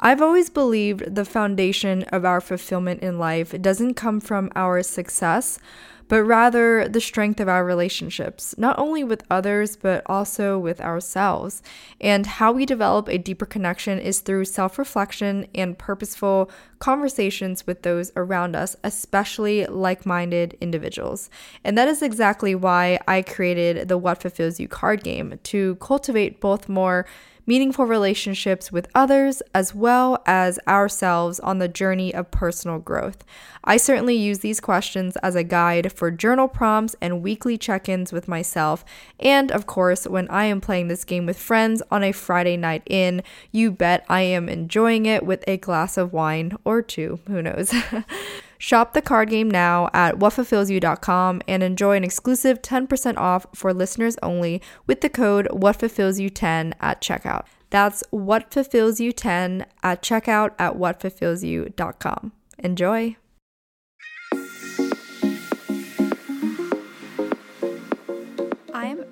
I've always believed the foundation of our fulfillment in life doesn't come from our success, but rather the strength of our relationships, not only with others, but also with ourselves. And how we develop a deeper connection is through self reflection and purposeful conversations with those around us, especially like minded individuals. And that is exactly why I created the What Fulfills You card game to cultivate both more meaningful relationships with others, as well as ourselves on the journey of personal growth. I certainly use these questions as a guide for journal prompts and weekly check ins with myself. And of course, when I am playing this game with friends on a Friday night in, you bet I am enjoying it with a glass of wine or two. Who knows? Shop the card game now at whatfulfillsyou.com and enjoy an exclusive 10% off for listeners only with the code whatfulfillsyou10 at checkout. That's whatfulfillsyou10 at checkout at whatfulfillsyou.com. Enjoy.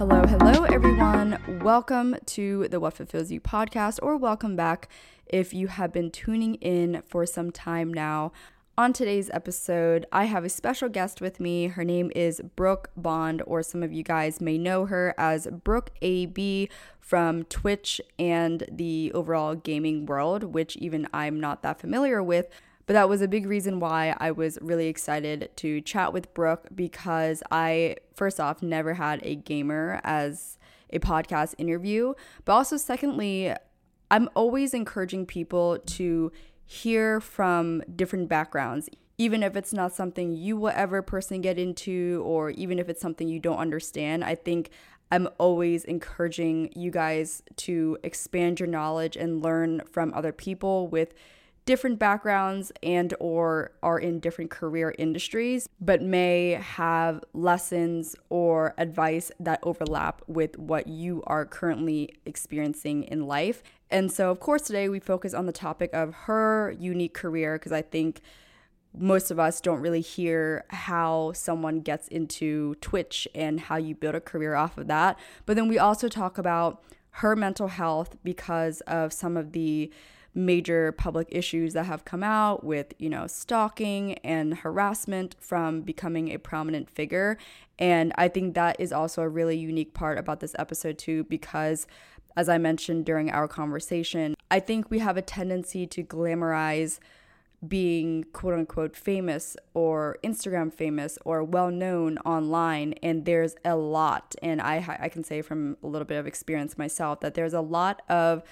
Hello, hello, everyone. Welcome to the What Fulfills You podcast, or welcome back if you have been tuning in for some time now. On today's episode, I have a special guest with me. Her name is Brooke Bond, or some of you guys may know her as Brooke AB from Twitch and the overall gaming world, which even I'm not that familiar with. But that was a big reason why I was really excited to chat with Brooke because I, first off, never had a gamer as a podcast interview. But also, secondly, I'm always encouraging people to hear from different backgrounds, even if it's not something you will ever personally get into, or even if it's something you don't understand. I think I'm always encouraging you guys to expand your knowledge and learn from other people with different backgrounds and or are in different career industries but may have lessons or advice that overlap with what you are currently experiencing in life. And so of course today we focus on the topic of her unique career because I think most of us don't really hear how someone gets into Twitch and how you build a career off of that. But then we also talk about her mental health because of some of the major public issues that have come out with, you know, stalking and harassment from becoming a prominent figure. And I think that is also a really unique part about this episode, too, because as I mentioned during our conversation, I think we have a tendency to glamorize being quote unquote famous or Instagram famous or well known online. And there's a lot, and I, I can say from a little bit of experience myself, that there's a lot of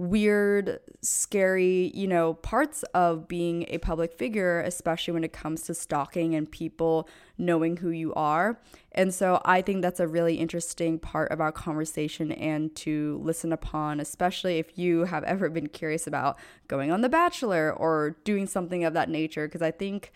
weird, scary, you know, parts of being a public figure, especially when it comes to stalking and people knowing who you are. And so I think that's a really interesting part of our conversation and to listen upon, especially if you have ever been curious about going on The Bachelor or doing something of that nature, because I think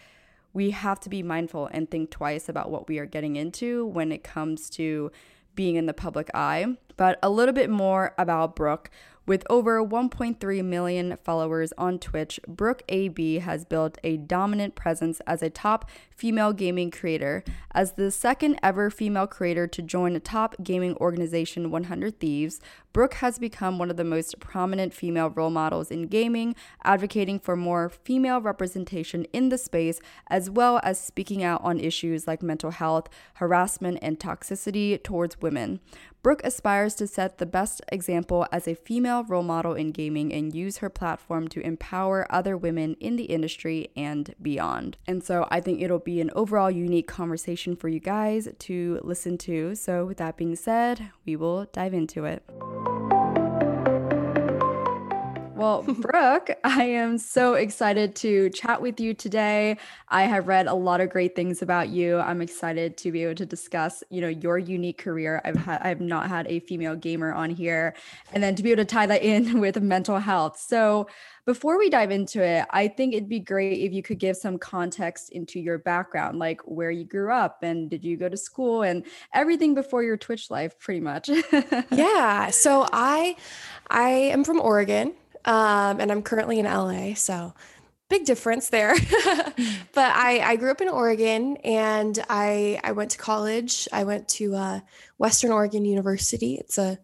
we have to be mindful and think twice about what we are getting into when it comes to being in the public eye. But a little bit more about Brooke. With over 1.3 million followers on Twitch, Brooke AB has built a dominant presence as a top female gaming creator. As the second ever female creator to join a top gaming organization 100 Thieves, Brooke has become one of the most prominent female role models in gaming, advocating for more female representation in the space, as well as speaking out on issues like mental health, harassment, and toxicity towards women. Brooke aspires to set the best example as a female role model in gaming and use her platform to empower other women in the industry and beyond. And so I think it'll be an overall unique conversation for you guys to listen to. So, with that being said, we will dive into it thank you well, Brooke, I am so excited to chat with you today. I have read a lot of great things about you. I'm excited to be able to discuss, you know, your unique career. I've I've not had a female gamer on here, and then to be able to tie that in with mental health. So, before we dive into it, I think it'd be great if you could give some context into your background, like where you grew up and did you go to school and everything before your Twitch life, pretty much. yeah. So I I am from Oregon, um, and I'm currently in LA. So big difference there. but I, I grew up in Oregon and I I went to college. I went to uh, Western Oregon University. It's a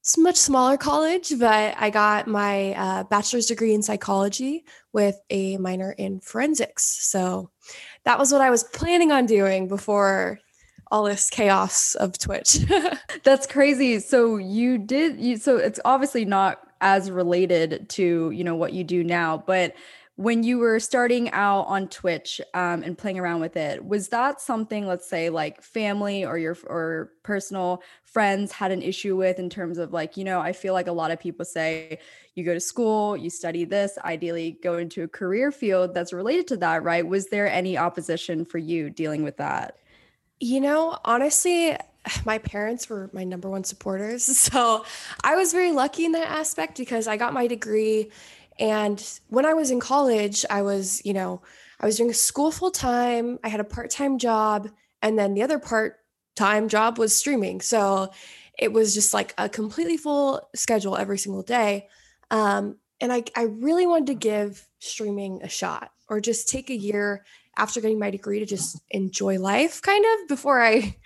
it's much smaller college, but I got my uh, bachelor's degree in psychology with a minor in forensics. So that was what I was planning on doing before all this chaos of Twitch. That's crazy. So you did you so it's obviously not as related to, you know, what you do now, but when you were starting out on Twitch um, and playing around with it, was that something, let's say, like family or your or personal friends had an issue with in terms of like, you know, I feel like a lot of people say you go to school, you study this, ideally go into a career field that's related to that, right? Was there any opposition for you dealing with that? You know, honestly, my parents were my number one supporters. So I was very lucky in that aspect because I got my degree and when I was in college, I was, you know, I was doing school full time, I had a part time job, and then the other part time job was streaming. So it was just like a completely full schedule every single day. Um, and I, I really wanted to give streaming a shot or just take a year after getting my degree to just enjoy life kind of before I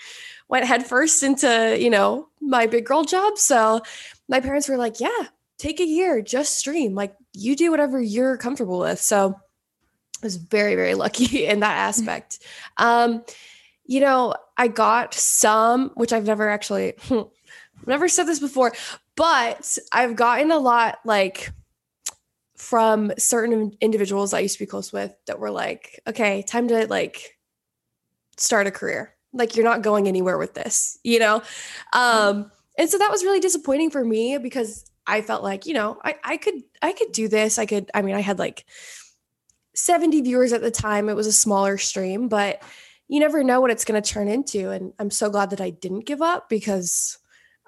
went headfirst into, you know, my big girl job. So my parents were like, yeah, take a year, just stream. Like you do whatever you're comfortable with. So I was very, very lucky in that aspect. Um, you know, I got some, which I've never actually never said this before, but I've gotten a lot like from certain individuals I used to be close with that were like, okay, time to like start a career. Like you're not going anywhere with this, you know? Um, and so that was really disappointing for me because I felt like, you know, I, I could I could do this. I could, I mean, I had like 70 viewers at the time. It was a smaller stream, but you never know what it's going to turn into. And I'm so glad that I didn't give up because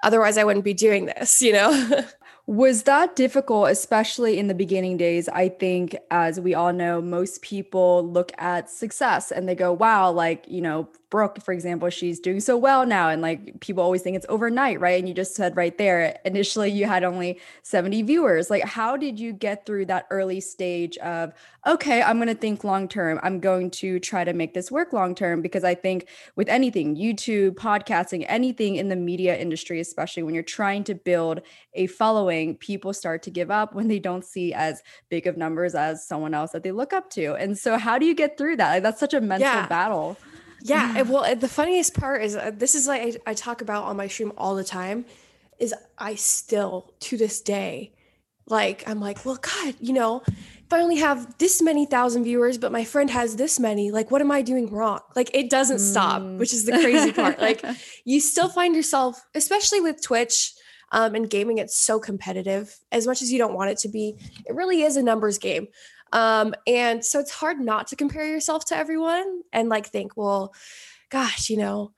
otherwise I wouldn't be doing this, you know? Was that difficult, especially in the beginning days? I think, as we all know, most people look at success and they go, wow, like, you know, Brooke, for example, she's doing so well now. And like people always think it's overnight, right? And you just said right there, initially you had only 70 viewers. Like, how did you get through that early stage of, okay, I'm going to think long term. I'm going to try to make this work long term? Because I think with anything, YouTube, podcasting, anything in the media industry, especially when you're trying to build a following, people start to give up when they don't see as big of numbers as someone else that they look up to. And so, how do you get through that? Like, that's such a mental yeah. battle. Yeah. well, the funniest part is uh, this is like I, I talk about on my stream all the time is I still to this day, like, I'm like, well, God, you know, if I only have this many thousand viewers, but my friend has this many, like, what am I doing wrong? Like, it doesn't mm. stop, which is the crazy part. Like, you still find yourself, especially with Twitch um, and gaming, it's so competitive. As much as you don't want it to be, it really is a numbers game. Um, and so it's hard not to compare yourself to everyone and like think, well, gosh, you know,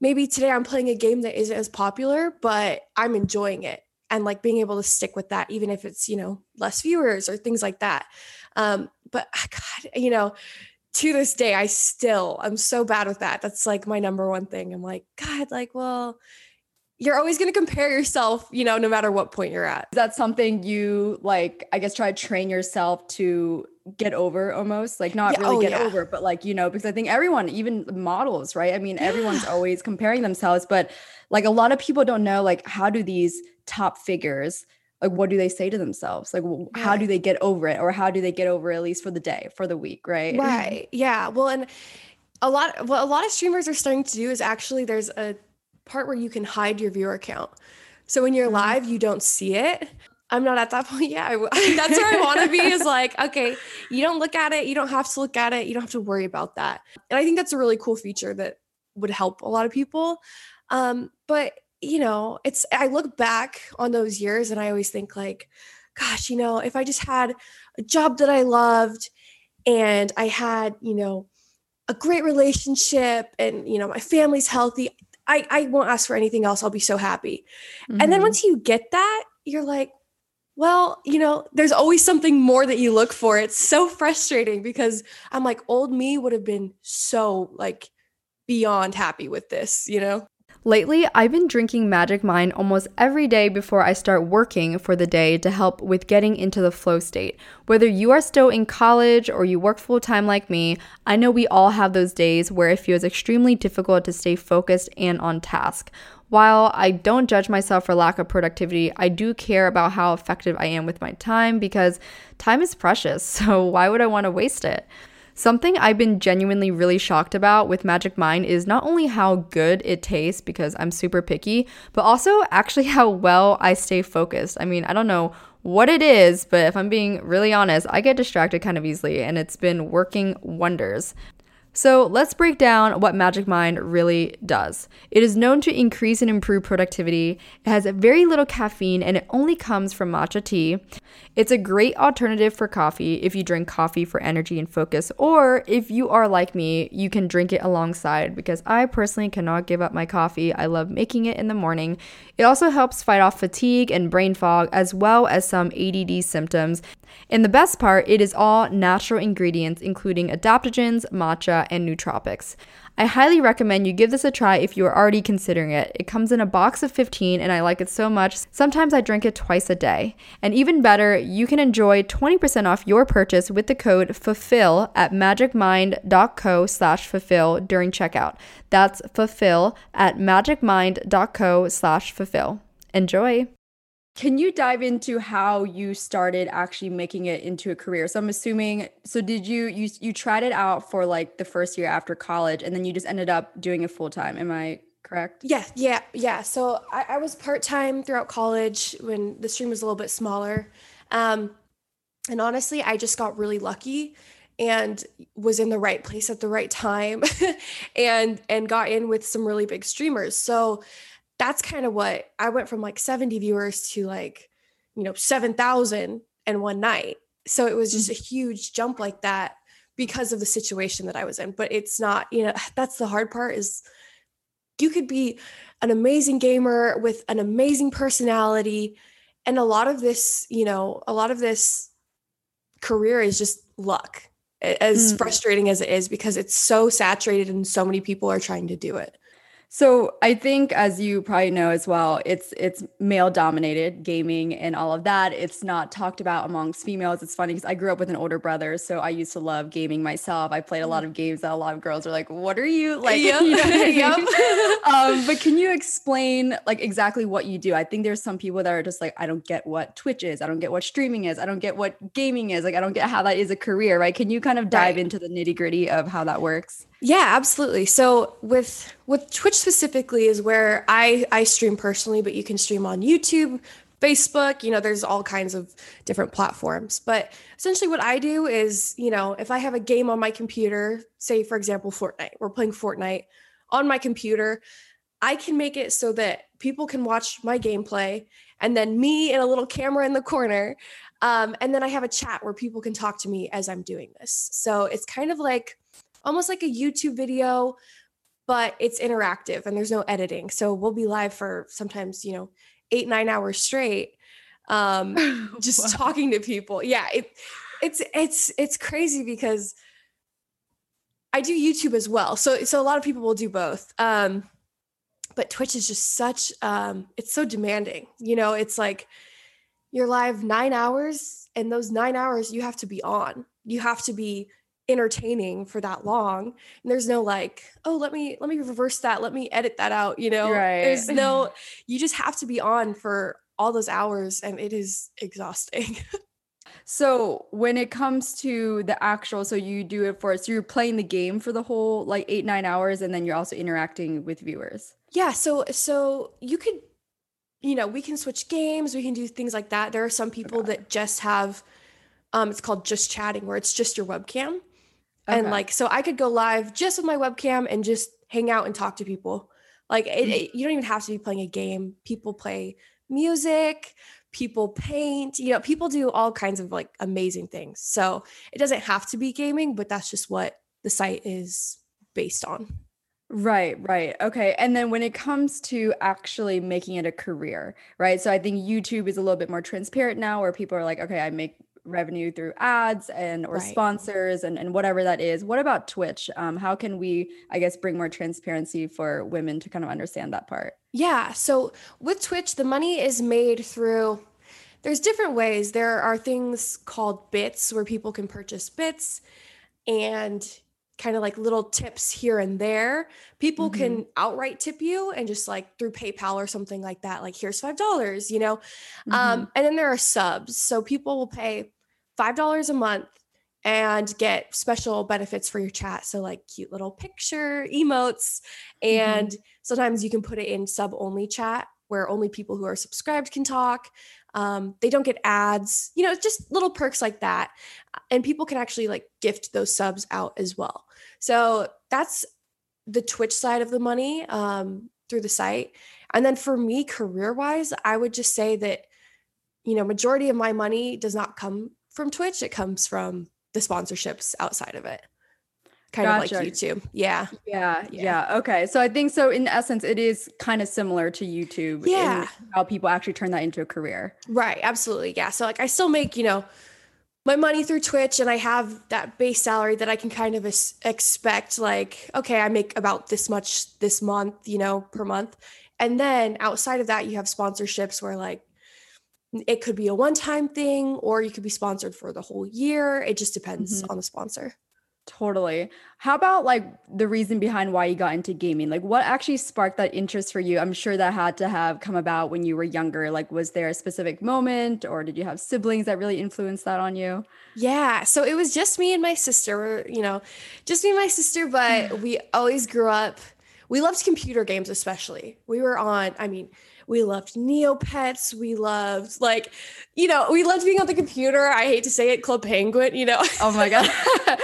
maybe today I'm playing a game that isn't as popular, but I'm enjoying it and like being able to stick with that, even if it's, you know, less viewers or things like that. Um, but ah, God, you know, to this day, I still, I'm so bad with that. That's like my number one thing. I'm like, God, like, well, you're always going to compare yourself, you know, no matter what point you're at. Is that something you like, I guess, try to train yourself to get over almost? Like, not yeah, really oh, get yeah. over, but like, you know, because I think everyone, even models, right? I mean, yeah. everyone's always comparing themselves, but like a lot of people don't know, like, how do these top figures, like, what do they say to themselves? Like, how do they get over it? Or how do they get over it, at least for the day, for the week, right? Right. Yeah. Well, and, a lot what a lot of streamers are starting to do is actually there's a part where you can hide your viewer count. So when you're mm-hmm. live, you don't see it. I'm not at that point yet. that's where I want to be is like, okay, you don't look at it. You don't have to look at it. You don't have to worry about that. And I think that's a really cool feature that would help a lot of people. Um, but, you know, it's, I look back on those years and I always think like, gosh, you know, if I just had a job that I loved and I had, you know, a great relationship and, you know, my family's healthy, I, I won't ask for anything else. I'll be so happy. Mm-hmm. And then mm-hmm. once you get that, you're like, well, you know, there's always something more that you look for. It's so frustrating because I'm like, old me would have been so like beyond happy with this, you know? Lately, I've been drinking Magic Mind almost every day before I start working for the day to help with getting into the flow state. Whether you are still in college or you work full time like me, I know we all have those days where it feels extremely difficult to stay focused and on task. While I don't judge myself for lack of productivity, I do care about how effective I am with my time because time is precious, so why would I want to waste it? Something I've been genuinely really shocked about with Magic Mind is not only how good it tastes because I'm super picky, but also actually how well I stay focused. I mean, I don't know what it is, but if I'm being really honest, I get distracted kind of easily and it's been working wonders. So let's break down what Magic Mind really does. It is known to increase and improve productivity. It has very little caffeine and it only comes from matcha tea. It's a great alternative for coffee if you drink coffee for energy and focus, or if you are like me, you can drink it alongside because I personally cannot give up my coffee. I love making it in the morning. It also helps fight off fatigue and brain fog as well as some ADD symptoms. And the best part, it is all natural ingredients, including adaptogens, matcha, and nootropics. I highly recommend you give this a try if you are already considering it. It comes in a box of 15 and I like it so much. Sometimes I drink it twice a day. And even better, you can enjoy 20% off your purchase with the code FULFILL at magicmind.co slash fulfill during checkout. That's fulfill at magicmind.co slash fulfill. Enjoy! Can you dive into how you started actually making it into a career? So I'm assuming so did you you you tried it out for like the first year after college and then you just ended up doing it full time. Am I correct? Yeah, yeah, yeah. So I, I was part time throughout college when the stream was a little bit smaller. Um, and honestly, I just got really lucky and was in the right place at the right time and and got in with some really big streamers. So that's kind of what I went from like 70 viewers to like, you know, 7,000 in one night. So it was just a huge jump like that because of the situation that I was in. But it's not, you know, that's the hard part is you could be an amazing gamer with an amazing personality. And a lot of this, you know, a lot of this career is just luck, as mm. frustrating as it is, because it's so saturated and so many people are trying to do it. So I think, as you probably know as well, it's it's male dominated gaming and all of that. It's not talked about amongst females. It's funny because I grew up with an older brother, so I used to love gaming myself. I played a lot of games that a lot of girls are like, "What are you like?" Yep. You know I mean? um, but can you explain like exactly what you do? I think there's some people that are just like, "I don't get what Twitch is. I don't get what streaming is. I don't get what gaming is. Like, I don't get how that is a career." Right? Can you kind of dive right. into the nitty gritty of how that works? Yeah, absolutely. So with with Twitch specifically is where I I stream personally, but you can stream on YouTube, Facebook, you know, there's all kinds of different platforms. But essentially what I do is, you know, if I have a game on my computer, say for example Fortnite, we're playing Fortnite on my computer, I can make it so that people can watch my gameplay and then me and a little camera in the corner. Um, and then I have a chat where people can talk to me as I'm doing this. So it's kind of like almost like a YouTube video, but it's interactive and there's no editing. So we'll be live for sometimes, you know, eight, nine hours straight. Um, just wow. talking to people. Yeah, it it's it's it's crazy because I do YouTube as well. So so a lot of people will do both. Um, but Twitch is just such um it's so demanding. You know, it's like you're live nine hours, and those nine hours you have to be on. You have to be entertaining for that long. And there's no like oh let me let me reverse that. Let me edit that out you know? Right. there's no you just have to be on for all those hours and it is exhausting. So when it comes to the actual so you do it for so you're playing the game for the whole like eight nine hours and then you're also interacting with viewers? Yeah so so you could you know we can switch games we can do things like that. There are some people okay. that just have um it's called just chatting where it's just your webcam Okay. And like, so I could go live just with my webcam and just hang out and talk to people. Like, it, mm. it, you don't even have to be playing a game. People play music, people paint, you know, people do all kinds of like amazing things. So it doesn't have to be gaming, but that's just what the site is based on. Right, right. Okay. And then when it comes to actually making it a career, right? So I think YouTube is a little bit more transparent now where people are like, okay, I make revenue through ads and or right. sponsors and, and whatever that is. What about Twitch? Um, how can we, I guess, bring more transparency for women to kind of understand that part? Yeah. So with Twitch, the money is made through there's different ways. There are things called bits where people can purchase bits and kind of like little tips here and there. People mm-hmm. can outright tip you and just like through PayPal or something like that, like here's five dollars, you know. Um, mm-hmm. Um, and then there are subs, so people will pay five dollars a month and get special benefits for your chat. So like cute little picture emotes, and mm-hmm. sometimes you can put it in sub only chat where only people who are subscribed can talk. Um, they don't get ads, you know, just little perks like that. And people can actually like gift those subs out as well. So that's the Twitch side of the money um, through the site. And then for me, career wise, I would just say that, you know, majority of my money does not come from Twitch. It comes from the sponsorships outside of it. Kind gotcha. of like YouTube. Yeah. yeah. Yeah. Yeah. Okay. So I think so in essence, it is kind of similar to YouTube. Yeah. how people actually turn that into a career. Right. Absolutely. Yeah. So like I still make, you know, my money through Twitch and I have that base salary that I can kind of expect like okay I make about this much this month you know per month and then outside of that you have sponsorships where like it could be a one time thing or you could be sponsored for the whole year it just depends mm-hmm. on the sponsor Totally. How about like the reason behind why you got into gaming? Like what actually sparked that interest for you? I'm sure that had to have come about when you were younger. Like was there a specific moment or did you have siblings that really influenced that on you? Yeah, so it was just me and my sister, you know, just me and my sister, but we always grew up we loved computer games especially. We were on, I mean, we loved Neopets. We loved like, you know, we loved being on the computer. I hate to say it, Club Penguin, you know. Oh my God.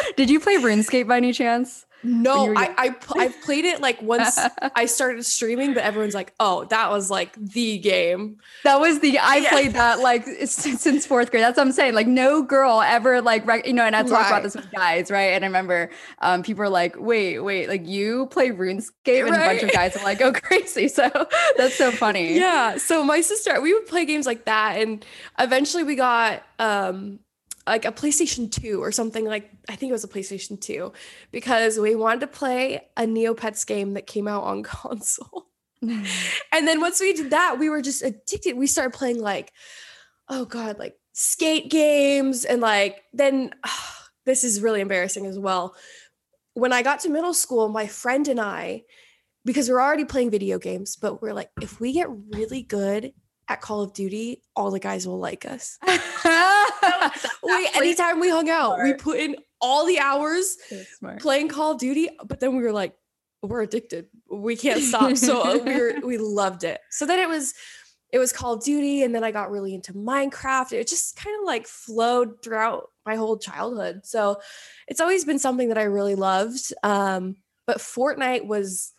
Did you play RuneScape by any chance? No, I, I I've played it like once I started streaming, but everyone's like, "Oh, that was like the game." That was the I yeah. played that like since fourth grade. That's what I'm saying. Like no girl ever like rec- you know. And I talk right. about this with guys, right? And I remember um, people are like, "Wait, wait, like you play RuneScape?" And right. a bunch of guys are like, "Go crazy!" So that's so funny. Yeah. So my sister, we would play games like that, and eventually we got um like a PlayStation 2 or something like I think it was a PlayStation 2 because we wanted to play a Neopets game that came out on console. Mm-hmm. and then once we did that, we were just addicted. We started playing like oh god, like skate games and like then oh, this is really embarrassing as well. When I got to middle school, my friend and I because we're already playing video games, but we're like if we get really good at Call of Duty, all the guys will like us. we, anytime we hung out, smart. we put in all the hours playing Call of Duty, but then we were like, we're addicted. We can't stop. So we were, we loved it. So then it was it was Call of Duty, and then I got really into Minecraft. It just kind of like flowed throughout my whole childhood. So it's always been something that I really loved. Um, but Fortnite was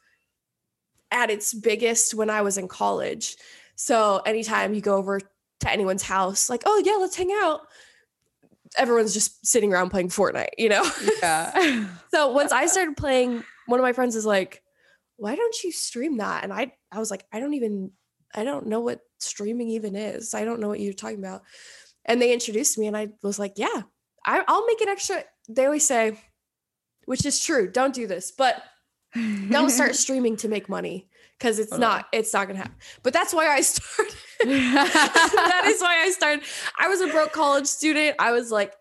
at its biggest when I was in college. So anytime you go over to anyone's house, like, oh yeah, let's hang out. Everyone's just sitting around playing Fortnite, you know? Yeah. so once I started playing, one of my friends is like, why don't you stream that? And I I was like, I don't even I don't know what streaming even is. I don't know what you're talking about. And they introduced me and I was like, yeah, I, I'll make an extra. They always say, which is true, don't do this, but don't start streaming to make money because it's oh, not it's not gonna happen. But that's why i started. That is why i started. I was a broke college student. I was like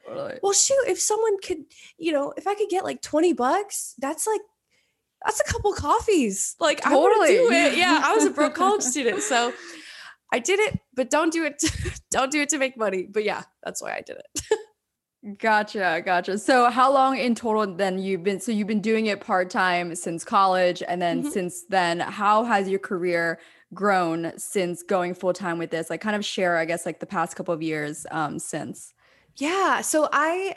well shoot if someone could you know if i could get like 20 bucks that's like that's a couple coffees. Like totally. i want to do it. Yeah i was a broke college student so i did it but don't do it to, don't do it to make money. But yeah that's why i did it Gotcha, gotcha. So how long in total then you've been so you've been doing it part-time since college and then mm-hmm. since then how has your career grown since going full-time with this? Like kind of share I guess like the past couple of years um since. Yeah, so I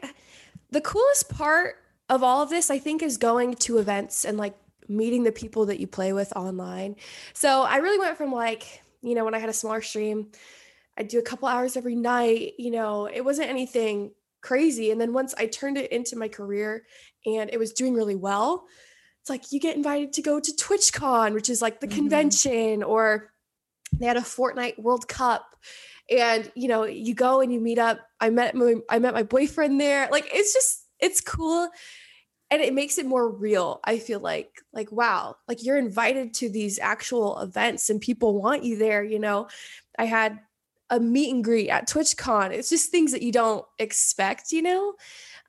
the coolest part of all of this I think is going to events and like meeting the people that you play with online. So I really went from like you know, when I had a smaller stream, I'd do a couple hours every night. You know, it wasn't anything crazy. And then once I turned it into my career and it was doing really well, it's like you get invited to go to TwitchCon, which is like the mm-hmm. convention, or they had a Fortnite World Cup. And you know, you go and you meet up. I met my I met my boyfriend there. Like it's just it's cool and it makes it more real i feel like like wow like you're invited to these actual events and people want you there you know i had a meet and greet at twitchcon. It's just things that you don't expect you know?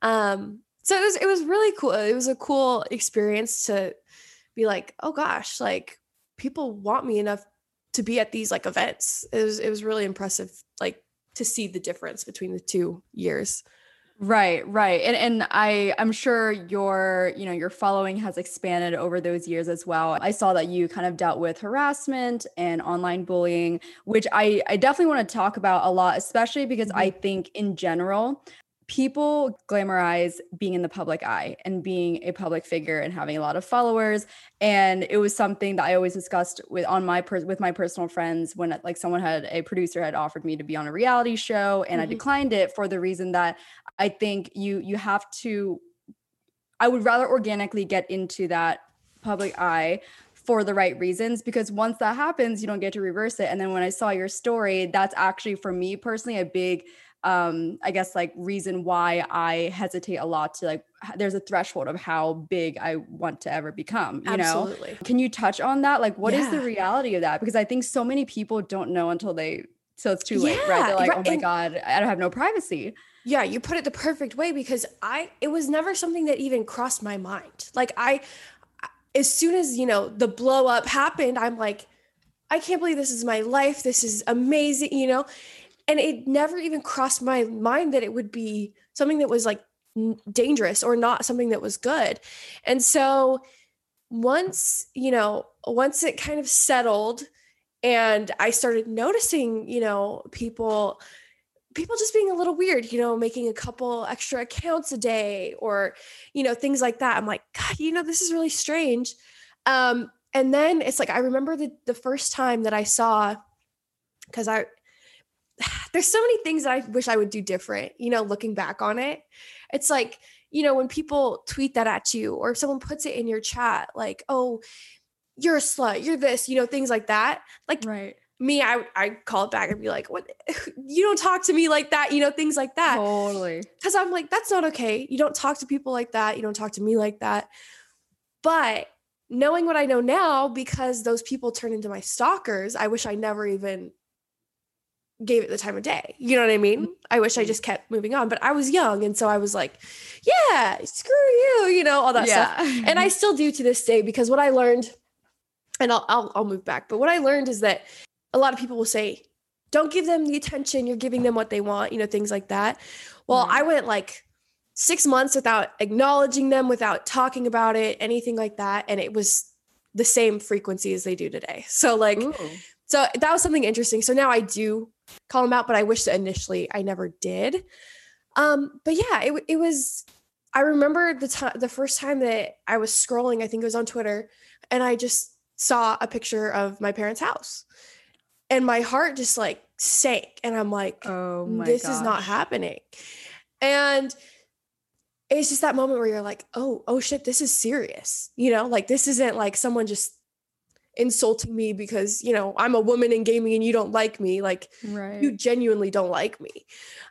Um so it was it was really cool. It was a cool experience to be like oh gosh like people want me enough to be at these like events. It was it was really impressive like to see the difference between the two years Right, right. And and I I'm sure your, you know, your following has expanded over those years as well. I saw that you kind of dealt with harassment and online bullying, which I I definitely want to talk about a lot, especially because mm-hmm. I think in general, people glamorize being in the public eye and being a public figure and having a lot of followers and it was something that i always discussed with on my per- with my personal friends when like someone had a producer had offered me to be on a reality show and mm-hmm. i declined it for the reason that i think you you have to i would rather organically get into that public eye for the right reasons because once that happens you don't get to reverse it and then when i saw your story that's actually for me personally a big um i guess like reason why i hesitate a lot to like there's a threshold of how big i want to ever become you Absolutely. know can you touch on that like what yeah. is the reality of that because i think so many people don't know until they so it's too late yeah, right they're like right. oh my and, god i don't have no privacy yeah you put it the perfect way because i it was never something that even crossed my mind. Like i as soon as you know the blow up happened i'm like i can't believe this is my life. This is amazing you know? And it never even crossed my mind that it would be something that was like dangerous or not something that was good. And so once you know once it kind of settled and i started noticing you know people people just being a little weird you know making a couple extra accounts a day or you know things like that i'm like god you know this is really strange um and then it's like i remember the the first time that i saw because i there's so many things that I wish I would do different, you know, looking back on it. It's like, you know, when people tweet that at you or if someone puts it in your chat, like, oh, you're a slut, you're this, you know, things like that. Like right. Me, I I call it back and be like, what you don't talk to me like that, you know, things like that. Totally. Cause I'm like, that's not okay. You don't talk to people like that. You don't talk to me like that. But knowing what I know now, because those people turn into my stalkers, I wish I never even gave it the time of day. You know what I mean? Mm-hmm. I wish I just kept moving on, but I was young. And so I was like, yeah, screw you, you know, all that yeah. stuff. And I still do to this day because what I learned, and I'll, I'll, I'll move back, but what I learned is that a lot of people will say, don't give them the attention. You're giving them what they want, you know, things like that. Well, I went like six months without acknowledging them, without talking about it, anything like that. And it was the same frequency as they do today. So like, Ooh. so that was something interesting. So now I do call them out, but I wish that initially I never did. Um, but yeah, it, it was, I remember the time, the first time that I was scrolling, I think it was on Twitter, and I just saw a picture of my parents' house. And my heart just like sank. And I'm like, oh this gosh. is not happening. And it's just that moment where you're like, oh, oh shit, this is serious. You know, like this isn't like someone just insulting me because you know i'm a woman in gaming and you don't like me like right. you genuinely don't like me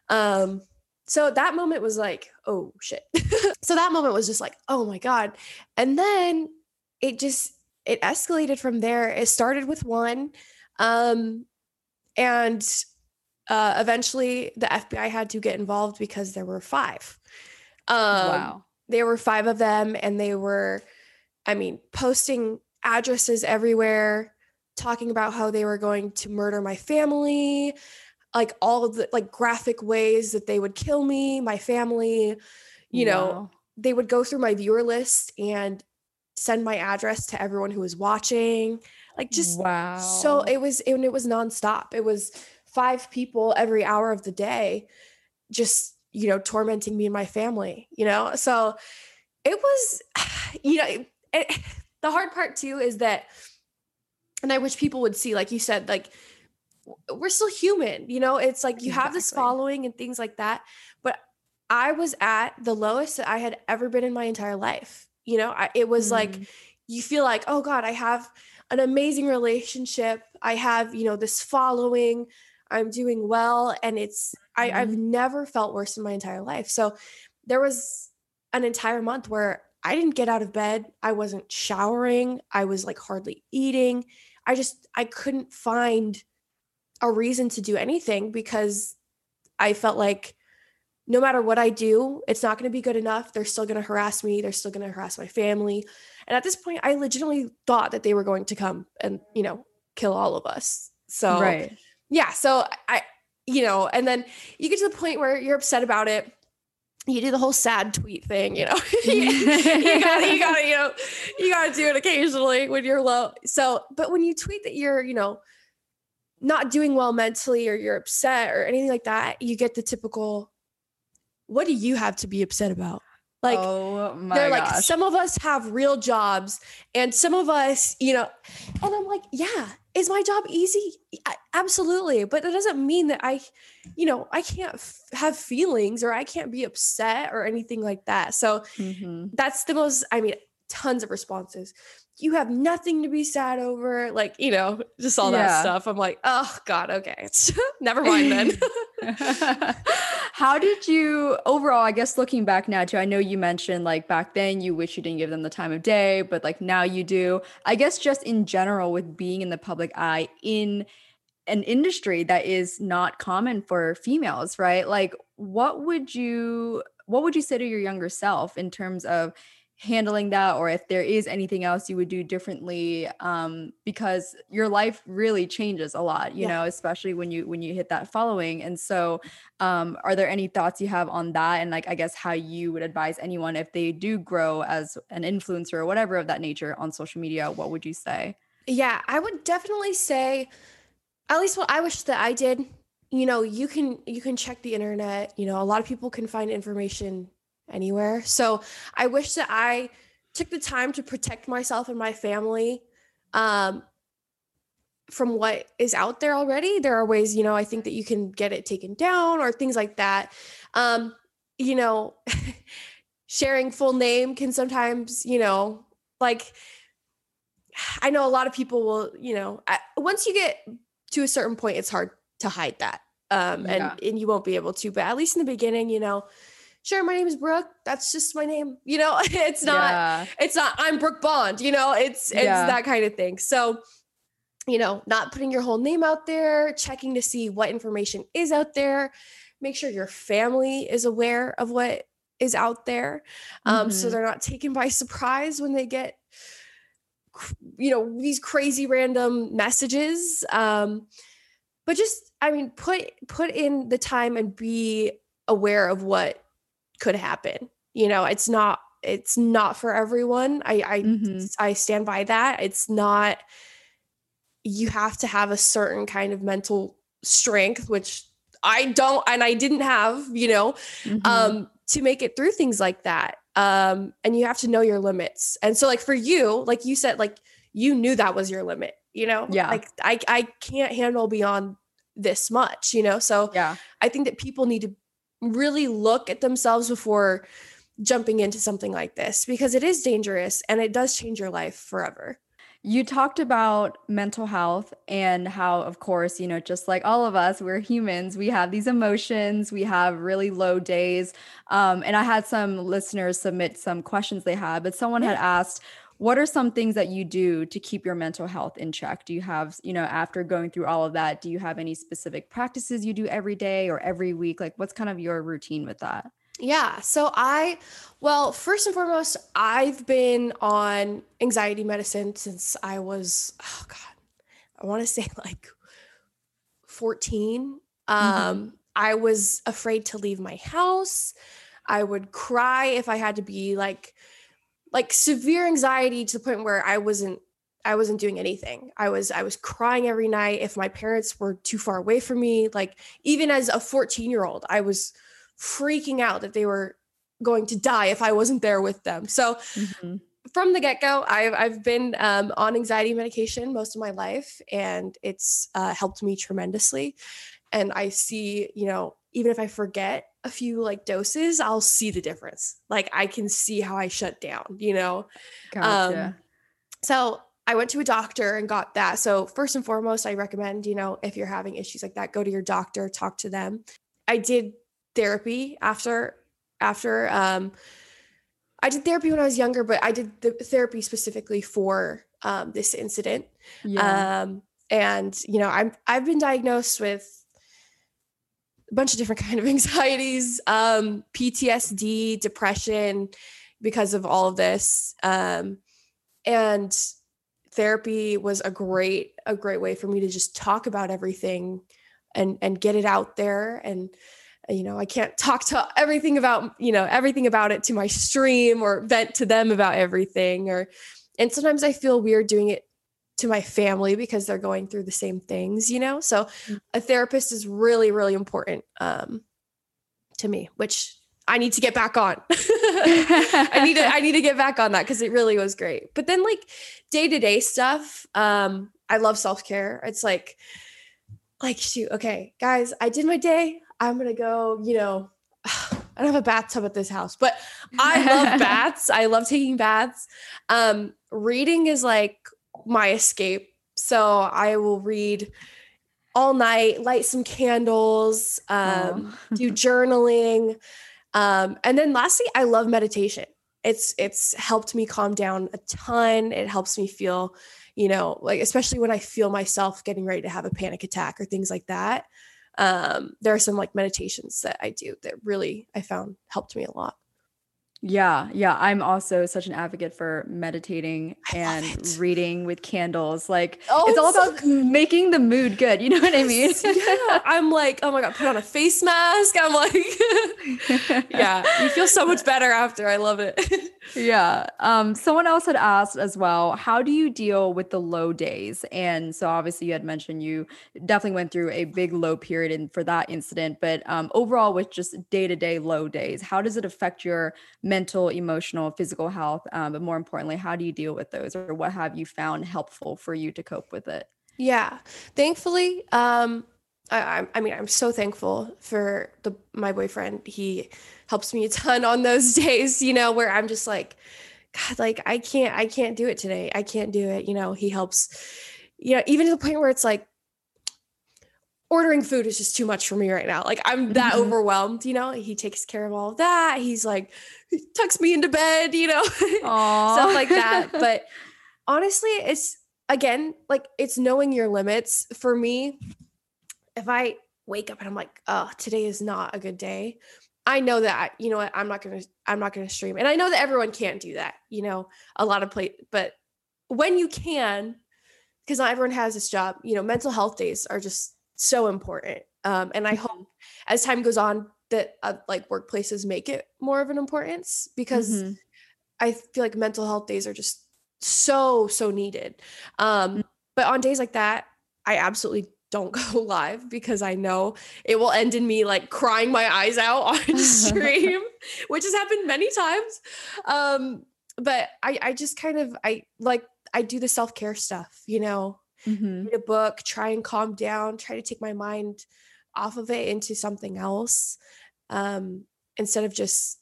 um so that moment was like oh shit so that moment was just like oh my god and then it just it escalated from there it started with one um and uh eventually the fbi had to get involved because there were five. Um wow. there were five of them and they were i mean posting addresses everywhere talking about how they were going to murder my family like all of the like graphic ways that they would kill me my family you wow. know they would go through my viewer list and send my address to everyone who was watching like just wow so it was and it was nonstop it was five people every hour of the day just you know tormenting me and my family you know so it was you know it, the hard part too is that and I wish people would see, like you said, like we're still human, you know? It's like you exactly. have this following and things like that. But I was at the lowest that I had ever been in my entire life. You know, I, it was mm. like you feel like, oh God, I have an amazing relationship. I have, you know, this following. I'm doing well. And it's, I, I've mm-hmm. never felt worse in my entire life. So there was an entire month where I didn't get out of bed. I wasn't showering. I was like hardly eating. I just, I couldn't find a reason to do anything because I felt like no matter what I do, it's not going to be good enough. They're still going to harass me. They're still going to harass my family. And at this point, I legitimately thought that they were going to come and, you know, kill all of us. So, right. yeah. So I, you know, and then you get to the point where you're upset about it. You do the whole sad tweet thing, you know. you gotta, you gotta, you know, you gotta do it occasionally when you're low. So, but when you tweet that you're, you know, not doing well mentally or you're upset or anything like that, you get the typical, what do you have to be upset about? Like, oh my they're gosh. like, some of us have real jobs and some of us, you know, and I'm like, yeah, is my job easy? Absolutely. But it doesn't mean that I, you know, I can't f- have feelings or I can't be upset or anything like that. So mm-hmm. that's the most, I mean, tons of responses you have nothing to be sad over like you know just all yeah. that stuff. I'm like oh god okay. Never mind then. How did you overall i guess looking back now too i know you mentioned like back then you wish you didn't give them the time of day but like now you do. I guess just in general with being in the public eye in an industry that is not common for females right? Like what would you what would you say to your younger self in terms of handling that or if there is anything else you would do differently um, because your life really changes a lot you yeah. know especially when you when you hit that following and so um, are there any thoughts you have on that and like i guess how you would advise anyone if they do grow as an influencer or whatever of that nature on social media what would you say yeah i would definitely say at least what i wish that i did you know you can you can check the internet you know a lot of people can find information anywhere. So I wish that I took the time to protect myself and my family um, from what is out there already. There are ways, you know, I think that you can get it taken down or things like that. Um, you know, sharing full name can sometimes, you know, like I know a lot of people will, you know, I, once you get to a certain point, it's hard to hide that. Um, yeah. and, and you won't be able to, but at least in the beginning, you know, sure, my name is Brooke. That's just my name. You know, it's not, yeah. it's not, I'm Brooke Bond, you know, it's, it's yeah. that kind of thing. So, you know, not putting your whole name out there, checking to see what information is out there, make sure your family is aware of what is out there. Um, mm-hmm. so they're not taken by surprise when they get, you know, these crazy random messages. Um, but just, I mean, put, put in the time and be aware of what could happen. You know, it's not it's not for everyone. I I mm-hmm. I stand by that. It's not you have to have a certain kind of mental strength which I don't and I didn't have, you know, mm-hmm. um to make it through things like that. Um and you have to know your limits. And so like for you, like you said like you knew that was your limit, you know? Yeah. Like I I can't handle beyond this much, you know? So yeah. I think that people need to really look at themselves before jumping into something like this because it is dangerous and it does change your life forever. You talked about mental health and how, of course, you know, just like all of us, we're humans. We have these emotions, we have really low days. Um, and I had some listeners submit some questions they had, but someone had asked, what are some things that you do to keep your mental health in check? Do you have you know after going through all of that do you have any specific practices you do every day or every week? Like what's kind of your routine with that? Yeah so i well first and foremost i've been on anxiety medicine since i was oh god i want to say like 14 mm-hmm. um i was afraid to leave my house. I would cry if i had to be like like severe anxiety to the point where I wasn't I wasn't doing anything. I was I was crying every night if my parents were too far away from me. Like even as a 14-year-old, I was freaking out that they were going to die if I wasn't there with them. So mm-hmm. from the get go, I've I've been um, on anxiety medication most of my life, and it's uh, helped me tremendously. And I see, you know, even if I forget a few like doses, I'll see the difference. Like I can see how I shut down, you know. Gotcha. Um, so I went to a doctor and got that. So first and foremost, I recommend, you know, if you're having issues like that, go to your doctor, talk to them. I did therapy after after um I did therapy when I was younger, but I did the therapy specifically for um this incident. Yeah. Um and you know, I'm I've been diagnosed with a bunch of different kind of anxieties, um PTSD, depression because of all of this. Um and therapy was a great a great way for me to just talk about everything and and get it out there and you know i can't talk to everything about you know everything about it to my stream or vent to them about everything or and sometimes i feel weird doing it to my family because they're going through the same things you know so mm. a therapist is really really important um to me which I need to get back on. I need to I need to get back on that because it really was great. But then like day to day stuff, um, I love self care. It's like like shoot, okay, guys, I did my day. I'm gonna go. You know, I don't have a bathtub at this house, but I love baths. I love taking baths. Um, reading is like my escape. So I will read all night, light some candles, um, do journaling. Um, and then lastly, I love meditation. It's it's helped me calm down a ton. It helps me feel, you know, like especially when I feel myself getting ready to have a panic attack or things like that. Um, there are some like meditations that I do that really I found helped me a lot. Yeah, yeah. I'm also such an advocate for meditating and reading with candles. Like oh, it's all about so making the mood good. You know what I mean? yeah. I'm like, oh my God, put on a face mask. I'm like, yeah, you feel so much better after. I love it. yeah. Um, someone else had asked as well, how do you deal with the low days? And so obviously you had mentioned you definitely went through a big low period in, for that incident, but um, overall with just day-to-day low days, how does it affect your mental, emotional, physical health. Um, but more importantly, how do you deal with those or what have you found helpful for you to cope with it? Yeah. Thankfully, um, I, I mean, I'm so thankful for the my boyfriend. He helps me a ton on those days, you know, where I'm just like, God, like I can't, I can't do it today. I can't do it. You know, he helps, you know, even to the point where it's like, ordering food is just too much for me right now. Like I'm that mm-hmm. overwhelmed, you know. He takes care of all of that. He's like he tucks me into bed, you know, stuff like that. But honestly, it's again like it's knowing your limits. For me, if I wake up and I'm like, oh, today is not a good day. I know that you know what I'm not gonna I'm not gonna stream, and I know that everyone can't do that. You know, a lot of play, but when you can, because not everyone has this job. You know, mental health days are just so important. Um, and I mm-hmm. hope as time goes on that uh, like workplaces make it more of an importance because mm-hmm. I feel like mental health days are just so so needed. Um, mm-hmm. but on days like that, I absolutely don't go live because I know it will end in me like crying my eyes out on stream, which has happened many times. Um, but I I just kind of I like I do the self-care stuff, you know, mm-hmm. read a book, try and calm down, try to take my mind off of it into something else um, instead of just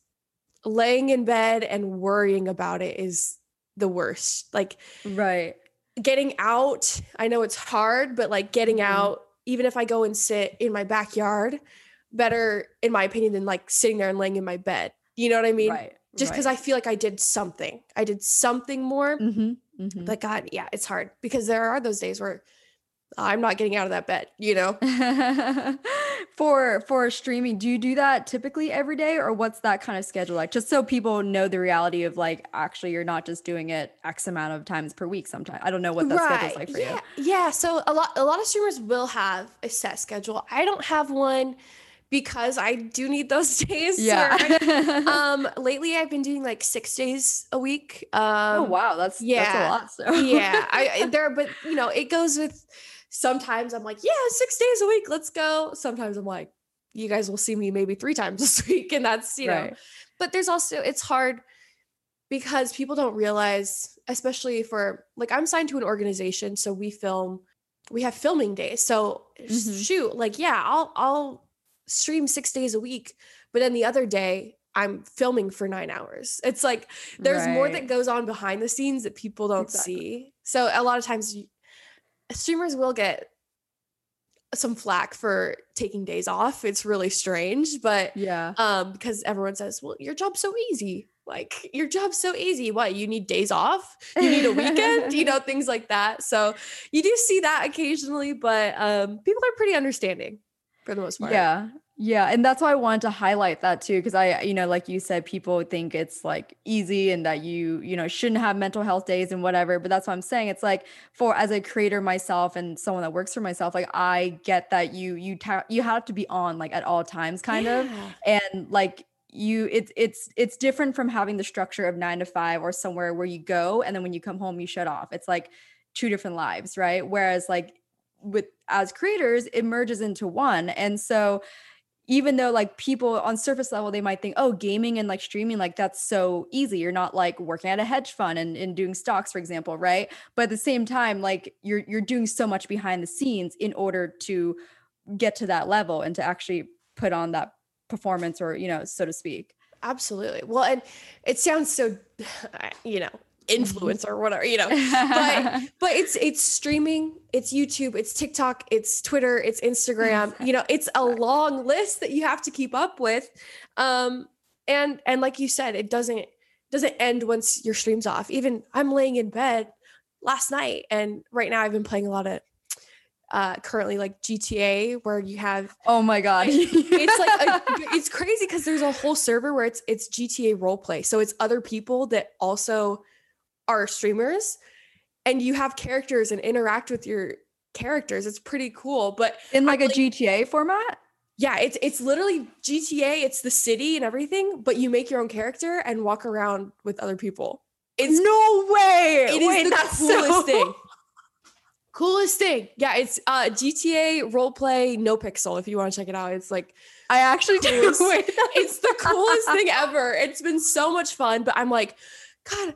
laying in bed and worrying about it is the worst. Like, right. Getting out, I know it's hard, but like getting mm-hmm. out, even if I go and sit in my backyard, better, in my opinion, than like sitting there and laying in my bed. You know what I mean? Right. Just because right. I feel like I did something. I did something more. Mm-hmm. Mm-hmm. But God, yeah, it's hard because there are those days where I'm not getting out of that bed, you know. for for streaming, do you do that typically every day or what's that kind of schedule like? Just so people know the reality of like actually you're not just doing it X amount of times per week sometimes. I don't know what that right. schedule's like for yeah. you. Yeah, so a lot a lot of streamers will have a set schedule. I don't have one because I do need those days. Yeah. um, lately I've been doing like six days a week. Oh, um, oh wow, that's yeah, that's a lot. So. yeah, I there, but you know, it goes with. Sometimes I'm like, yeah, six days a week, let's go. Sometimes I'm like, you guys will see me maybe three times this week, and that's you right. know. But there's also it's hard because people don't realize, especially for like I'm signed to an organization, so we film, we have filming days. So Mhm. shoot, like yeah, I'll I'll stream six days a week, but then the other day I'm filming for nine hours. It's like there's more that goes on behind the scenes that people don't Exactly. see. So a lot of times streamers will get some flack for taking days off. It's really strange, but Yeah. um because everyone says, "Well, your job's so easy." Like your job's so easy. What? You need days off? You need a weekend? you know, things like that. So you do see that occasionally, but um people are pretty understanding for the most part. Yeah. Yeah. And that's why I wanted to highlight that too. Cause I, you know, like you said, people think it's like easy and that you, you know, shouldn't have mental health days and whatever. But that's what I'm saying. It's like for as a creator myself and someone that works for myself, like I get that you, you, ta- you have to be on like at all times kind of. And like you it's it's it's different from having the structure of 9 to 5 or somewhere where you go and then when you come home you shut off it's like two different lives right whereas like with as creators it merges into one and so even though like people on surface level they might think oh gaming and like streaming like that's so easy you're not like working at a hedge fund and, and doing stocks for example right but at the same time like you're you're doing so much behind the scenes in order to get to that level and to actually put on that performance or you know so to speak Absolutely. Well, and it sounds so you know. Influencer or whatever, you know. but but it's it's streaming it's youtube it's tiktok it's twitter it's instagram you know it's a long list that you have to keep up with. Um and and like you said it doesn't doesn't end once your stream's off. Even i'm laying in bed last night and right now i've been playing a lot of uh currently like gta where you have oh my god. It's like a, it's crazy because there's a whole server where it's it's GTA role play So it's other people that also are streamers, and you have characters and interact with your characters. It's pretty cool. But in like a like- gta format yeah, it's it's literally GTA. It's the city and everything, but you make your own character and walk around with other people. It's no way it is Wait, the coolest so- thing. Coolest thing. Yeah, it's uh GTA roleplay NoPixel if you want to check it out. It's like i actually do Wait, it's the coolest thing ever. It's been so much fun, but I'm like, God,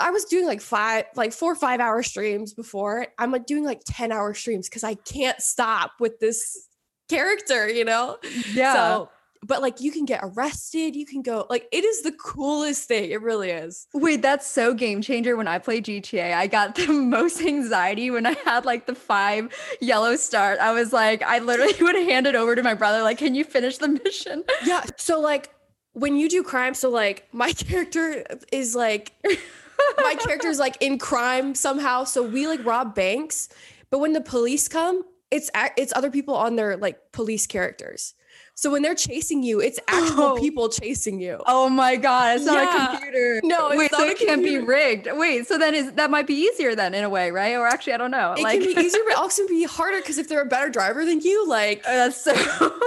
I was doing like five, like four or five hour streams before. I'm like doing like 10 hour streams because I can't stop with this character, you know? yeah So, but like you can get arrested, you can go, like, it is the coolest thing. It really is. Wait, that's so game changer. When I played GTA, I got the most anxiety when I had like the five yellow stars. I was like, I literally would hand it over to my brother, like, can you finish the mission? Yeah. So, like, when you do crime, so like my character is like, my character is like in crime somehow. So we like rob banks, but when the police come, it's it's other people on their like police characters. So when they're chasing you, it's actual Oh. people chasing you. Oh my god, it's not Yeah. a computer. No, it's wait, so it can't be rigged. Wait, so then is that might be easier then in a way, right? Or actually, I don't know. It like can be easier, but also be harder because if they're a better driver than you, like oh, that's so.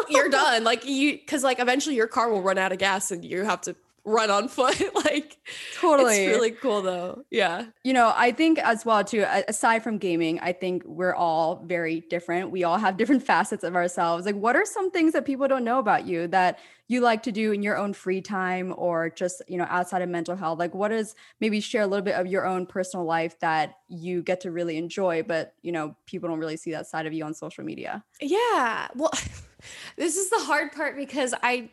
you're done. Like you, because like eventually your car will run out of gas and you have to run on foot. like totally. it's really cool though. Yeah. you know i think as well too aside from gaming i think we're all very different we all have different facets of ourselves like what are some things that people don't know about you that you like to do in your own free time or just you know outside of mental health like what is maybe share a little bit of your own personal life that you get to really enjoy but you know people don't really see that side of you on social media Yeah. Well, this is the hard part because I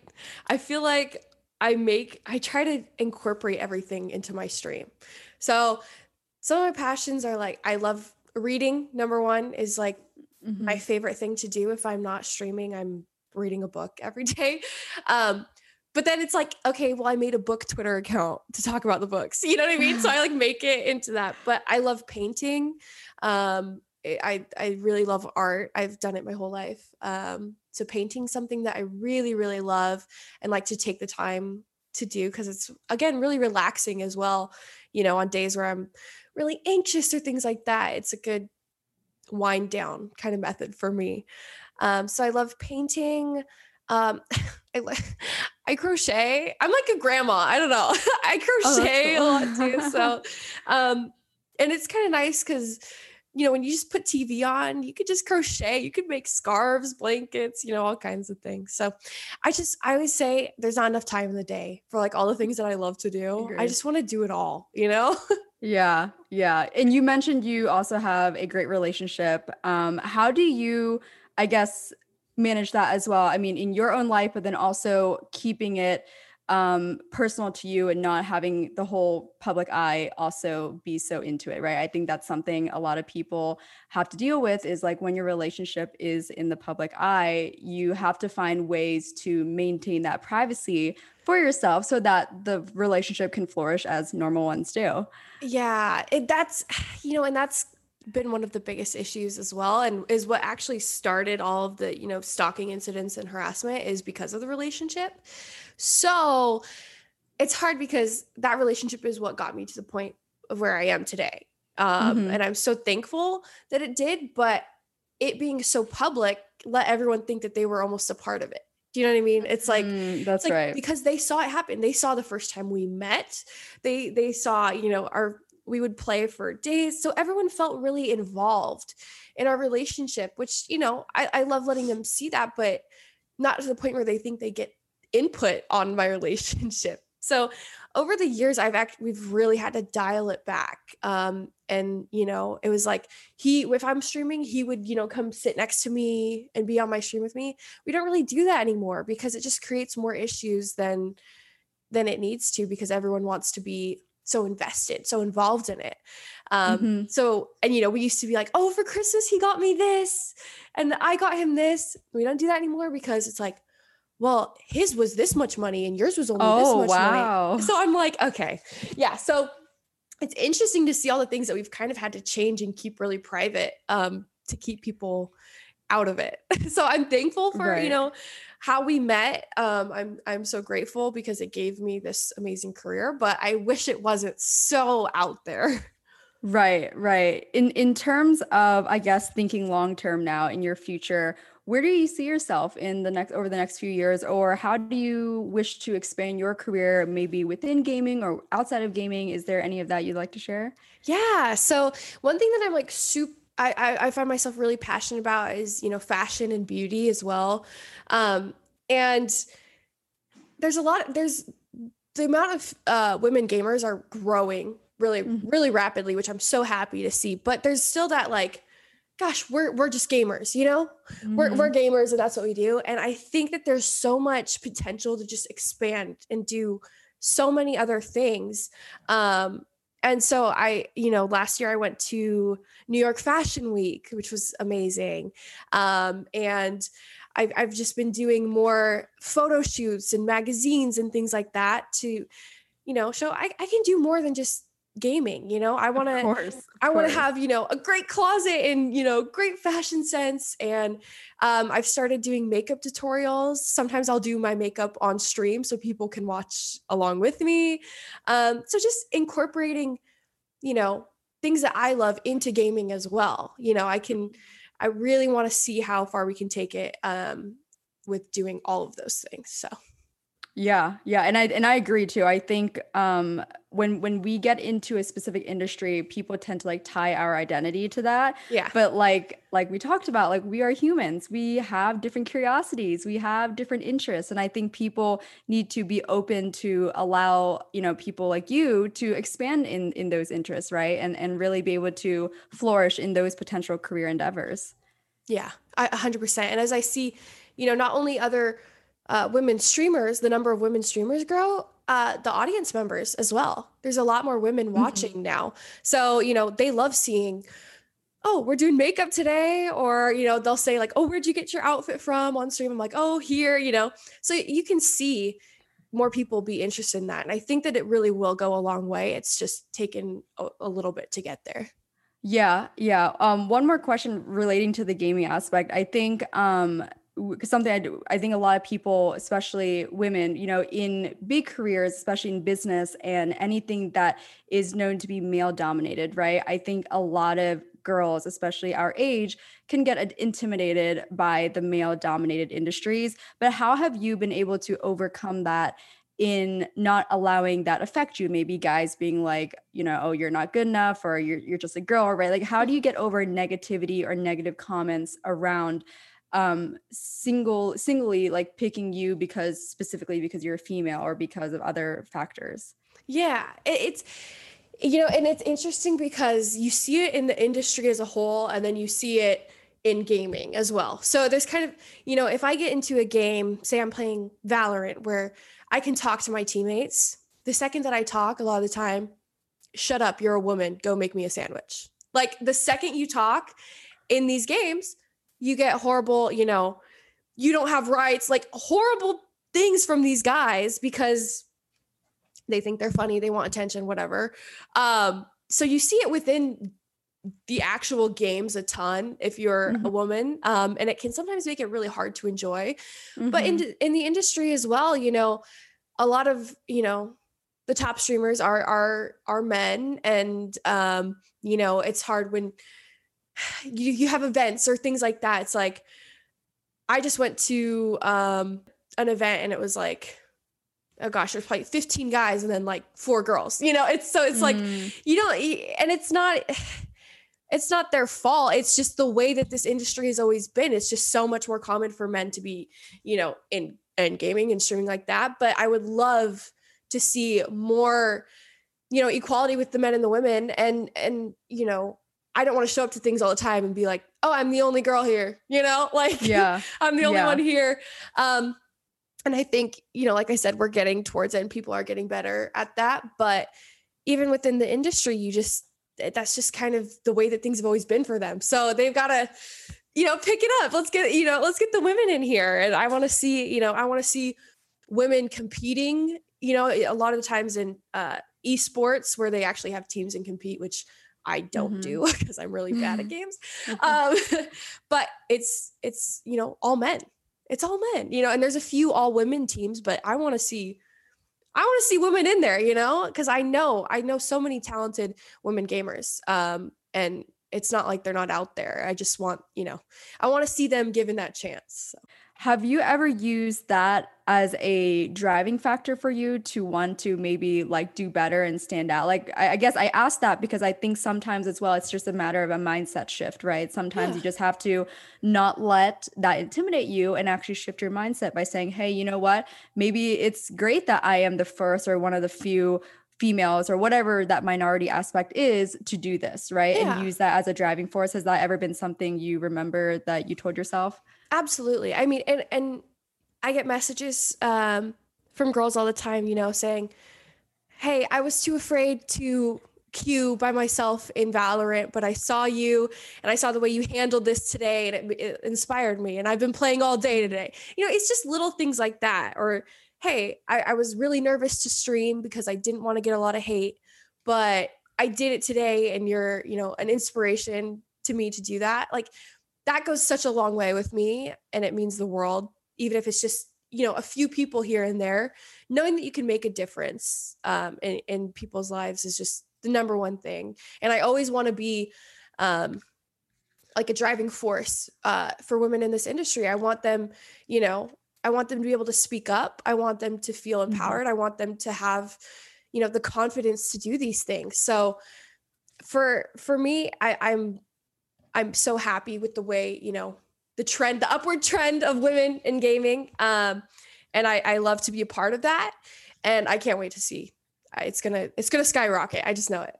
I feel like I make I try to incorporate everything into my stream. So some of my passions are like I love reading. Number 1 is like my favorite thing to do if I'm not streaming. I'm reading a book every day. Um but then it's like, okay, well, I made a book Twitter account to talk about the books. You know what I mean? So I like make it into that. But I love painting. Um, I I really love art. I've done it my whole life. Um, so painting something that I really really love and like to take the time to do because it's again really relaxing as well. You know, on days where I'm really anxious or things like that, it's a good wind down kind of method for me. Um, so I love painting. Um, I, li- I crochet. I'm like a grandma. I don't know. I Oh, crochet a lot too. So, um, and it's kind of nice because you know, when you just put TV on, you could just crochet, you could make scarves, blankets, you know, all kinds of things. So I just, I always say there's not enough time in the day for like all the things that I love to do. I, I just want to do it all, you know? yeah. Yeah. And you mentioned you also have a great relationship. Um, how do you, I guess, manage that as well? I mean, in your own life, but then also keeping it um, personal to you and not having the whole public eye also be so into it, right? I think that's something a lot of people have to deal with is like when your relationship is in the public eye, you have to find ways to maintain that privacy for yourself so that the relationship can flourish as normal ones do. Yeah, it, that's, you know, and that's been one of the biggest issues as well and is what actually started all of the you know stalking incidents and harassment is because of the relationship so it's hard because that relationship is what got me to the point of where i am today um, mm-hmm. and i'm so thankful that it did but it being so public let everyone think that they were almost a part of it do you know what I mean? It's like mm, that's it's like, right because they saw it happen. They saw the first time we met. They they saw you know our we would play for days. So everyone felt really involved in our relationship, which, you know, I, I love letting them see that, but not to the point where they think they get input on my relationship. So over the years, I've actually, we've really had to dial it back. Um, and, you know, it was like he, if I'm streaming, he would, you know, come sit next to me and be on my stream with me. We don't really do that anymore because it just creates more issues than, than it needs to because everyone wants to be so invested, so involved in it. Um, mm-hmm. So, and you know, we used to be like, oh, for Christmas, he got me this, and I got him this. We don't do that anymore because it's like, well, his was this much money and yours was only oh, this much wow. money. So I'm like, okay, yeah. So it's interesting to see all the things that we've kind of had to change and keep really private um, to keep people out of it. so I'm thankful for, right. you know, how we met. Um, I'm I'm so grateful because it gave me this amazing career, but I wish it wasn't so out there. Right, right. In in terms of I guess thinking long term now in your future, where do you see yourself in the next over the next few years or how do you wish to expand your career maybe within gaming or outside of gaming? Is there any of that you'd like to share? Yeah, so one thing that I'm like super I, I, find myself really passionate about is you know fashion and beauty as well um, and there's a lot there's the amount of uh, women gamers are growing really mm-hmm. really rapidly which i'm so happy to see but there's still that like gosh we're we're just gamers you know mm-hmm. we're, we're gamers and that's what we do and i think that there's so much potential to just expand and do so many other things um, and so I, you know, last year I went to New York Fashion Week, which was amazing. Um, and I've, I've just been doing more photo shoots and magazines and things like that to, you know, show I, I can do more than just gaming you know? I want to i want to have you know a great closet and you know great fashion sense and um, i've started doing makeup tutorials. Sometimes i'll do my makeup on stream so people can watch along with me. Um, so just incorporating you know things that i love into gaming as well you know? I can i really want to see how far we can take it um, with doing all of those things so yeah, yeah, and I and I agree too. I think um when when we get into a specific industry, people tend to like tie our identity to that. Yeah. But like like we talked about, like we are humans. We have different curiosities, we have different interests, and I think people need to be open to allow, you know, people like you to expand in in those interests, right? And and really be able to flourish in those potential career endeavors. Yeah, a 100%. And as I see, you know, not only other uh, women streamers, the number of women streamers grow, uh, the audience members as well. There's a lot more women mm-hmm. watching mm-hmm. now. So, you know, they love seeing, oh, we're doing makeup today. Or, you know, they'll say, like, oh, where'd you get your outfit from on stream? I'm like, oh, here, you know. So you can see more people be interested in that. And I think that it really will go a long way. It's just taken a, a little bit to get there. Yeah, yeah. Um, one more question relating to the gaming aspect. I think um, something I do, I think a lot of people, especially women, you know, in big careers, especially in business and anything that is known to be male dominated, right? I think a lot of girls, especially our age, can get intimidated by the male dominated industries. But how have you been able to overcome that in not allowing that affect you maybe guys being like you know oh you're not good enough or you're, you're just a girl right like how do you get over negativity or negative comments around um single singly like picking you because specifically because you're a female or because of other factors yeah it's you know and it's interesting because you see it in the industry as a whole and then you see it in gaming as well so there's kind of you know if i get into a game say i'm playing valorant where I can talk to my teammates. The second that I talk, a lot of the time, shut up, you're a woman, go make me a sandwich. Like the second you talk in these games, you get horrible, you know, you don't have rights, like horrible things from these guys because they think they're funny, they want attention, whatever. Um, so you see it within the actual games a ton if you're mm-hmm. a woman um, and it can sometimes make it really hard to enjoy mm-hmm. but in in the industry as well you know a lot of you know the top streamers are are are men and um you know it's hard when you you have events or things like that it's like i just went to um an event and it was like oh gosh, there's probably 15 guys and then like four girls. You know, it's so it's mm. like you know, and it's not it's not their fault. It's just the way that this industry has always been. It's just so much more common for men to be, you know, in in gaming and streaming like that. But I would love to see more, you know, equality with the men and the women. And and you know, I don't want to show up to things all the time and be like, oh, I'm the only girl here, you know, like yeah, I'm the only yeah. one here. Um, and I think, you know, like I said, we're getting towards it and people are getting better at that. But even within the industry, you just that's just kind of the way that things have always been for them. So they've got to, you know, pick it up. Let's get, you know, let's get the women in here. And I want to see, you know, I want to see women competing, you know, a lot of the times in uh, esports where they actually have teams and compete, which I don't mm-hmm. do because I'm really bad at games. um, but it's, it's, you know, all men. It's all men, you know, and there's a few all women teams, but I want to see I want to see women in there, you know, because I know I know so many talented women gamers, um, and it's not like they're not out there. I just want, you know, I want to see them given that chance. So. Have you ever used that as a driving factor for you to want to maybe like do better and stand out? Like, I, I guess I asked that because I think sometimes as well, it's just a matter of a mindset shift, right? Sometimes yeah. you just have to not let that intimidate you and actually shift your mindset by saying, hey, you know what? Maybe it's great that I am the first or one of the few females or whatever that minority aspect is to do this, right? Yeah. And use that as a driving force. Has that ever been something you remember that you told yourself? Absolutely. I mean, and and I get messages um, from girls all the time, you know, saying, "Hey, I was too afraid to queue by myself in Valorant, but I saw you and I saw the way you handled this today, and it, it inspired me. And I've been playing all day today. You know, it's just little things like that. Or, hey, I, I was really nervous to stream because I didn't want to get a lot of hate, but I did it today, and you're, you know, an inspiration to me to do that. Like that goes such a long way with me and it means the world even if it's just you know a few people here and there. Knowing that you can make a difference um, in, in people's lives is just the number one thing. And i always want to be um, like a driving force uh, for women in this industry. I want them you know i want them to be able to speak up. I want them to feel mm-hmm. empowered. Mm-hmm. i want them to have you know the confidence to do these things. So for for me I, i'm I'm so happy with the way, you know, the trend, the upward trend of women in gaming. Um, and I, I love to be a part of that. And I can't wait to see. It's gonna, it's gonna skyrocket. I just know it.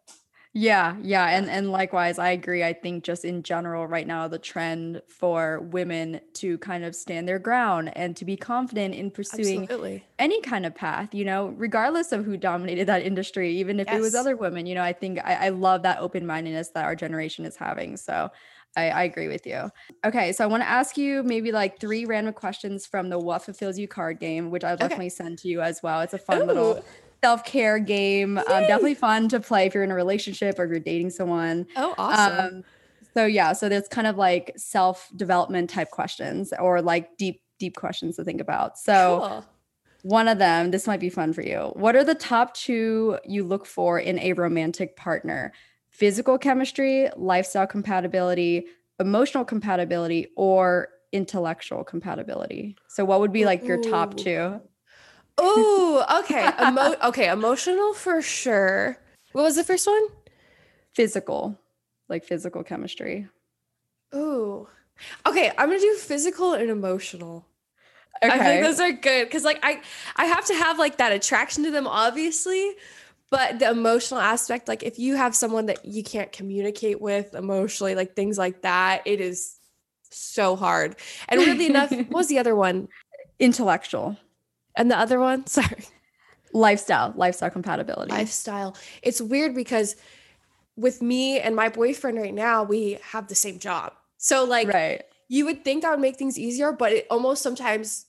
Yeah, yeah, and and likewise, I agree. I think just in general, right now, the trend for women to kind of stand their ground and to be confident in pursuing Absolutely. any kind of path, you know, regardless of who dominated that industry, even if yes. it was other women. You know, I think I, I love that open mindedness that our generation is having. So. I, I agree with you. Okay, so I want to ask you maybe like three random questions from the What Fulfills You card game, which I'll definitely okay. send to you as well. It's a fun Ooh. little self care game. Um, definitely fun to play if you're in a relationship or if you're dating someone. Oh, awesome. Um, so yeah, so there's kind of like self development type questions or like deep deep questions to think about. So. Cool. One of them, this might be fun for you. What are the top two you look for in a romantic partner? Physical chemistry, lifestyle compatibility, emotional compatibility, or intellectual compatibility? So, what would be like your top two? Oh, okay. Emo- okay, emotional for sure. What was the first one? Physical, like physical chemistry. Ooh. Okay, I'm gonna do physical and emotional. Okay. I think those are good because like I I have to have like that attraction to them, obviously. But the emotional aspect, like if you have someone that you can't communicate with emotionally, like things like that, it is so hard. And weirdly enough, what was the other one? Intellectual. And the other one? Sorry. Lifestyle, lifestyle compatibility. Lifestyle. It's weird because with me and my boyfriend right now, we have the same job. So like right. you would think that would make things easier, but it almost sometimes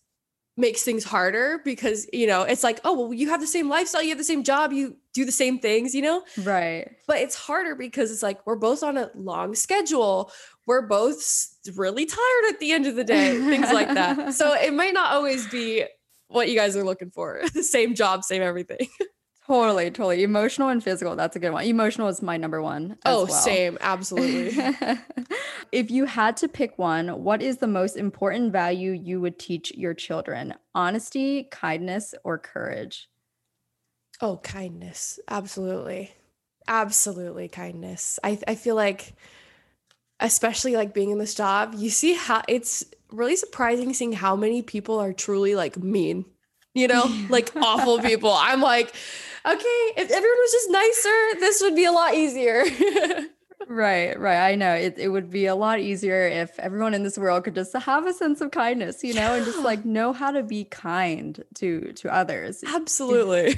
makes things harder because you know it's like oh well you have the same lifestyle you have the same job you do the same things you know right but it's harder because it's like we're both on a long schedule we're both really tired at the end of the day things like that so it might not always be what you guys are looking for same job same everything Totally, totally. Emotional and physical. That's a good one. Emotional is my number one. oh, well. same. Absolutely. if you had to pick one, what is the most important value you would teach your children? Honesty, kindness, or courage? Oh, kindness. Absolutely. Absolutely kindness. I, I feel like, especially like being in this job, you see how it's really surprising seeing how many people are truly like mean, you know, like awful people. I'm like, okay, if everyone was just nicer, this would be a lot easier. right, right. I know it, it would be a lot easier if everyone in this world could just have a sense of kindness, you know, and just like know how to be kind to to others. Absolutely.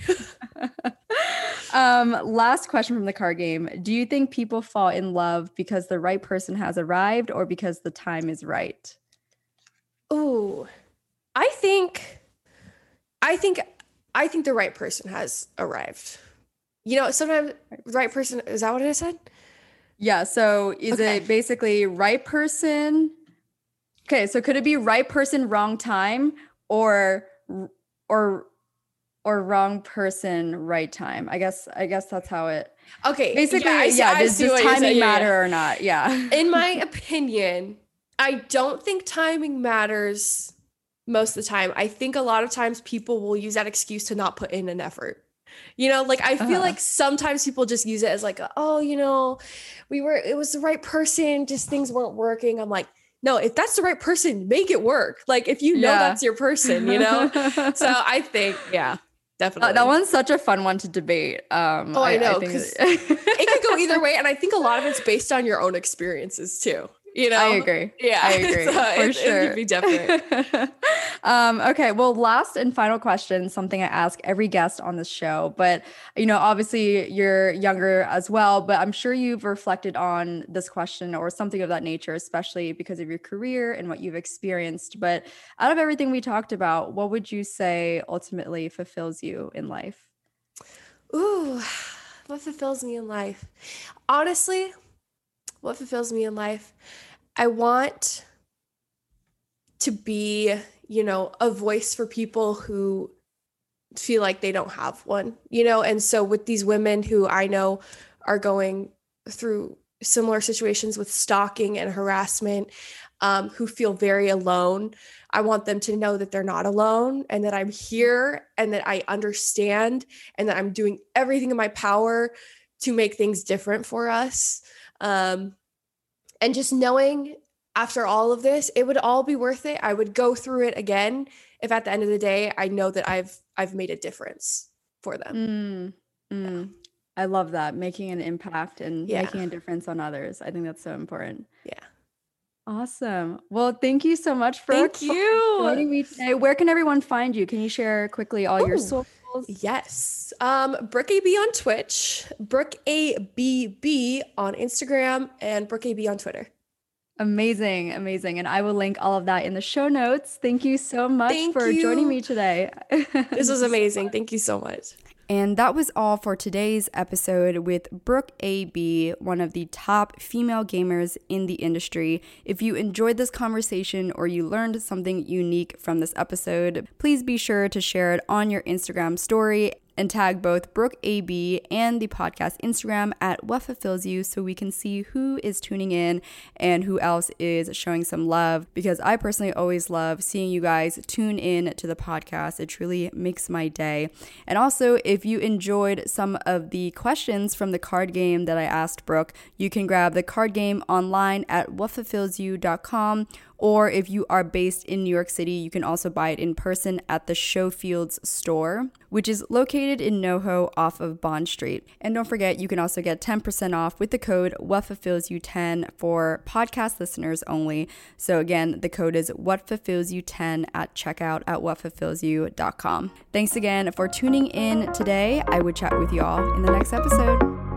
um, last question from the card game. Do you think people fall in love because the right person has arrived or because the time is right? Oh, I think I think I think the right person has arrived. You know, sometimes right person is that what I said? Yeah. So is Okay. it basically right person? Okay. So could it be right person, wrong time, or or or wrong person, right time? I guess I guess that's how it Okay. basically. yeah, I Yeah. I does does timing saying. Yeah, yeah. matter or not? Yeah. In my opinion, I don't think timing matters most of the time. I think a lot of times people will use that excuse to not put in an effort. You know, like I feel Uh-huh. like sometimes people just use it as like, oh, you know, we were it was the right person, just things weren't working. I'm like, no, if that's the right person, make it work. Like if you know Yeah. that's your person, you know. so I think, yeah, definitely. Uh, that one's such a fun one to debate. Um, Oh, I know, think 'cause it- it could go either way, and I think a lot of it's based on your own experiences too. You know, I agree. Yeah, I agree So for it- it sure. could be different. um, okay, well, last and final question, something I ask every guest on this show, but you know, obviously you're younger as well, but I'm sure you've reflected on this question or something of that nature, especially because of your career and what you've experienced. But out of everything we talked about, what would you say ultimately fulfills you in life? Ooh, what fulfills me in life? Honestly, what fulfills me in life? I want to be, you know, a voice for people who feel like they don't have one, you know? And so with these women who I know are going through similar situations with stalking and harassment, um, who feel very alone, I want them to know that they're not alone and that I'm here and that I understand and that I'm doing everything in my power to make things different for us. Um, and just knowing after all of this, it would all be worth it. I would go through it again if at the end of the day I know that I've I've made a difference for them. Mm, mm. I love that making an impact and Yeah. making a difference on others. I think that's so important. Yeah. Awesome. Well, thank you so much for Thank you. joining me today. Where can everyone find you? Can you share quickly all your Ooh. Socials? Yes. Um, Brooke AB on Twitch, Brooke ABB on Instagram, and Brooke AB on Twitter. Amazing, amazing. And I will link all of that in the show notes. Thank you so much Thank for joining me today. This was amazing. Thank you so much. And that was all for today's episode with Brooke AB, one of the top female gamers in the industry. If you enjoyed this conversation or you learned something unique from this episode, please be sure to share it on your Instagram story and tag both Brooke AB and the podcast Instagram at What Fulfills You so we can see who is tuning in and who else is showing some love because I personally always love seeing you guys tune in to the podcast. It truly makes my day. And also, if you enjoyed some of the questions from the card game that I asked Brooke, you can grab the card game online at whatfulfillsyou.com or if you are based in New York City, you can also buy it in person at the Showfields store, which is located in NoHo off of Bond Street. And don't forget, you can also get 10% off with the code WhatFulfillsYou10 for podcast listeners only. So again, the code is WhatFulfillsYou10 at checkout at WhatFulfillsYou.com. Thanks again for tuning in today. I would chat with you all in the next episode.